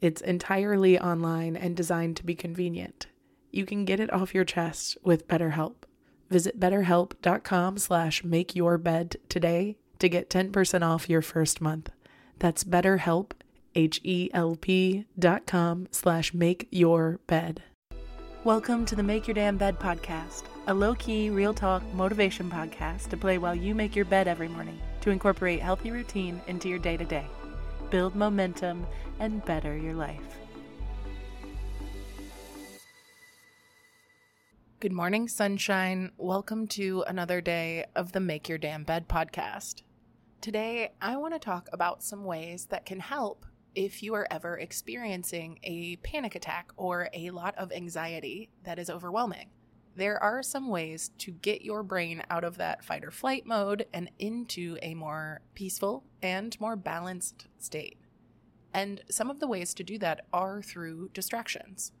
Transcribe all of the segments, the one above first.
It's entirely online and designed to be convenient. You can get it off your chest with BetterHelp. Visit betterhelp.com slash makeyourbed today to get 10% off your first month. That's betterhelp, H-E-L-P dot com slash make your bed. Welcome to the Make Your Damn Bed podcast, a low-key, real talk motivation podcast to play while you make your bed every morning to incorporate healthy routine into your day-to-day build momentum, and better your life. Good morning, sunshine. Welcome to another day of the Make Your Damn Bed podcast. Today, I want to talk about some ways that can help if you are ever experiencing a panic attack or a lot of anxiety that is overwhelming. There are some ways to get your brain out of that fight or flight mode and into a more peaceful and more balanced state. And some of the ways to do that are through distractions.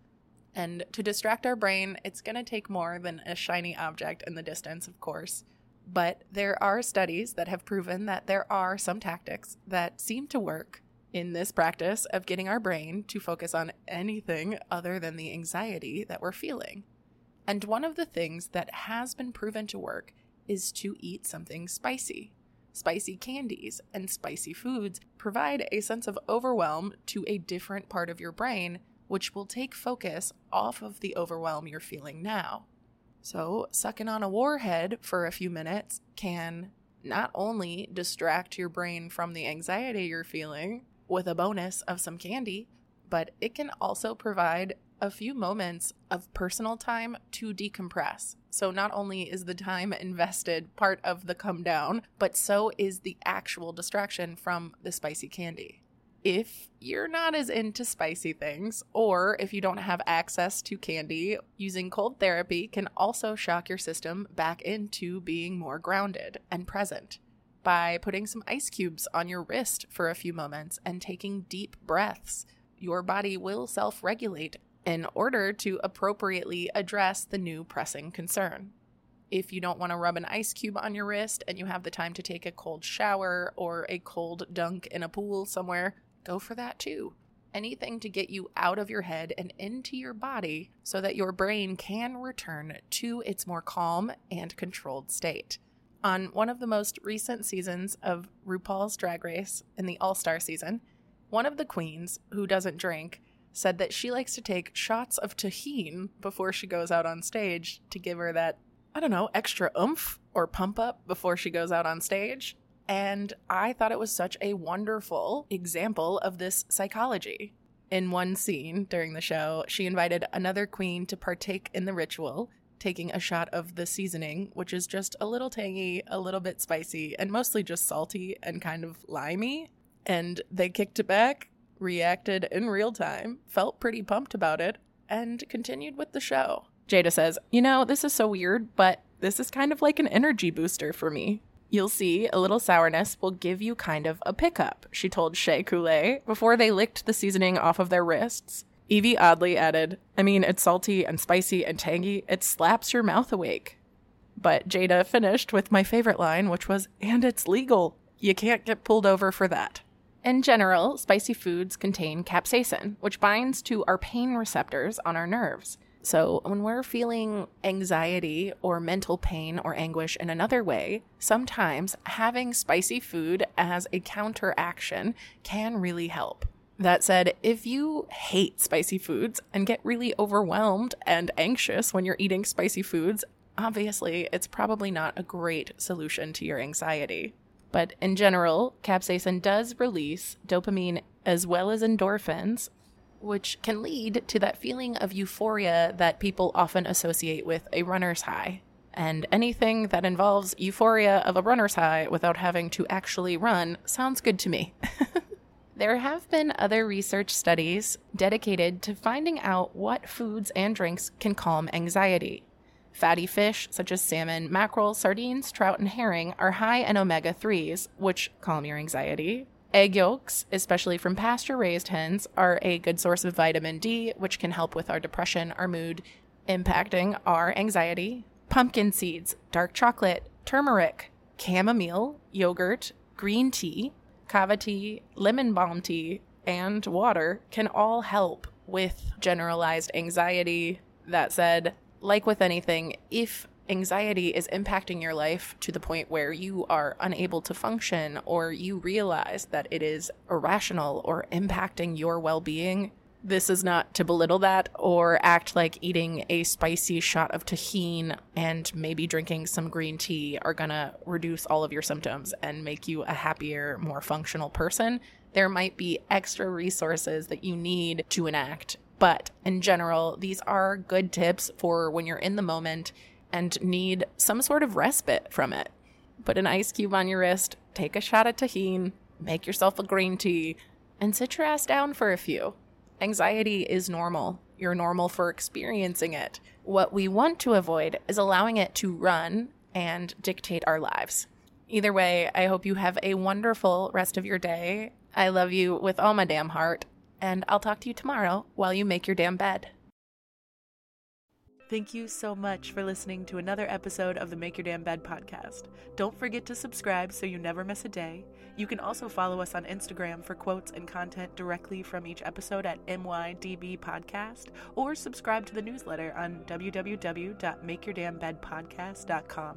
And to distract our brain, it's going to take more than a shiny object in the distance, of course. But there are studies that have proven that there are some tactics that seem to work in this practice of getting our brain to focus on anything other than the anxiety that we're feeling. And one of the things that has been proven to work is to eat something spicy. Spicy candies and spicy foods provide a sense of overwhelm to a different part of your brain, which will take focus off of the overwhelm you're feeling now. So, sucking on a warhead for a few minutes can not only distract your brain from the anxiety you're feeling with a bonus of some candy, but it can also provide a few moments of personal time to decompress. So, not only is the time invested part of the come down, but so is the actual distraction from the spicy candy. If you're not as into spicy things, or if you don't have access to candy, using cold therapy can also shock your system back into being more grounded and present by putting some ice cubes on your wrist for a few moments and taking deep breaths. Your body will self regulate in order to appropriately address the new pressing concern. If you don't want to rub an ice cube on your wrist and you have the time to take a cold shower or a cold dunk in a pool somewhere, go for that too. Anything to get you out of your head and into your body so that your brain can return to its more calm and controlled state. On one of the most recent seasons of RuPaul's Drag Race in the All Star season, one of the queens, who doesn't drink, said that she likes to take shots of Tajín before she goes out on stage to give her that, I don't know, extra oomph or pump up before she goes out on stage. And I thought it was such a wonderful example of this psychology. In one scene during the show, she invited another queen to partake in the ritual taking a shot of the seasoning, which is just a little tangy, a little bit spicy, and mostly just salty and kind of limey. And they kicked it back, reacted in real time, felt pretty pumped about it, and continued with the show. Jaida says, You know, this is so weird, but this is kind of like an energy booster for me. You'll see a little sourness will give you kind of a pickup, she told Shea Coulee before they licked the seasoning off of their wrists. Evie oddly added, I mean, it's salty and spicy and tangy. It slaps your mouth awake. But Jaida finished with my favorite line, which was, and it's legal. You can't get pulled over for that. In general, spicy foods contain capsaicin, which binds to our pain receptors on our nerves. So, when we're feeling anxiety or mental pain or anguish in another way, sometimes having spicy food as a counteraction can really help. That said, if you hate spicy foods and get really overwhelmed and anxious when you're eating spicy foods, obviously it's probably not a great solution to your anxiety. But in general, capsaicin does release dopamine as well as endorphins, which can lead to that feeling of euphoria that people often associate with a runner's high. And anything that involves euphoria of a runner's high without having to actually run sounds good to me. there have been other research studies dedicated to finding out what foods and drinks can calm anxiety. Fatty fish, such as salmon, mackerel, sardines, trout, and herring, are high in omega 3s, which calm your anxiety. Egg yolks, especially from pasture raised hens, are a good source of vitamin D, which can help with our depression, our mood, impacting our anxiety. Pumpkin seeds, dark chocolate, turmeric, chamomile, yogurt, green tea, kava tea, lemon balm tea, and water can all help with generalized anxiety. That said, like with anything, if anxiety is impacting your life to the point where you are unable to function or you realize that it is irrational or impacting your well being, this is not to belittle that or act like eating a spicy shot of Tajín and maybe drinking some green tea are gonna reduce all of your symptoms and make you a happier, more functional person. There might be extra resources that you need to enact but in general, these are good tips for when you're in the moment and need some sort of respite from it. Put an ice cube on your wrist, take a shot of Tajín, make yourself a green tea, and sit your ass down for a few. Anxiety is normal. You're normal for experiencing it. What we want to avoid is allowing it to run and dictate our lives. Either way, I hope you have a wonderful rest of your day. I love you with all my damn heart, and I'll talk to you tomorrow while you make your damn bed. Thank you so much for listening to another episode of the Make Your Damn Bed podcast. Don't forget to subscribe so you never miss a day. You can also follow us on Instagram for quotes and content directly from each episode at MYDB Podcast or subscribe to the newsletter on www.makeyourdamnbedpodcast.com.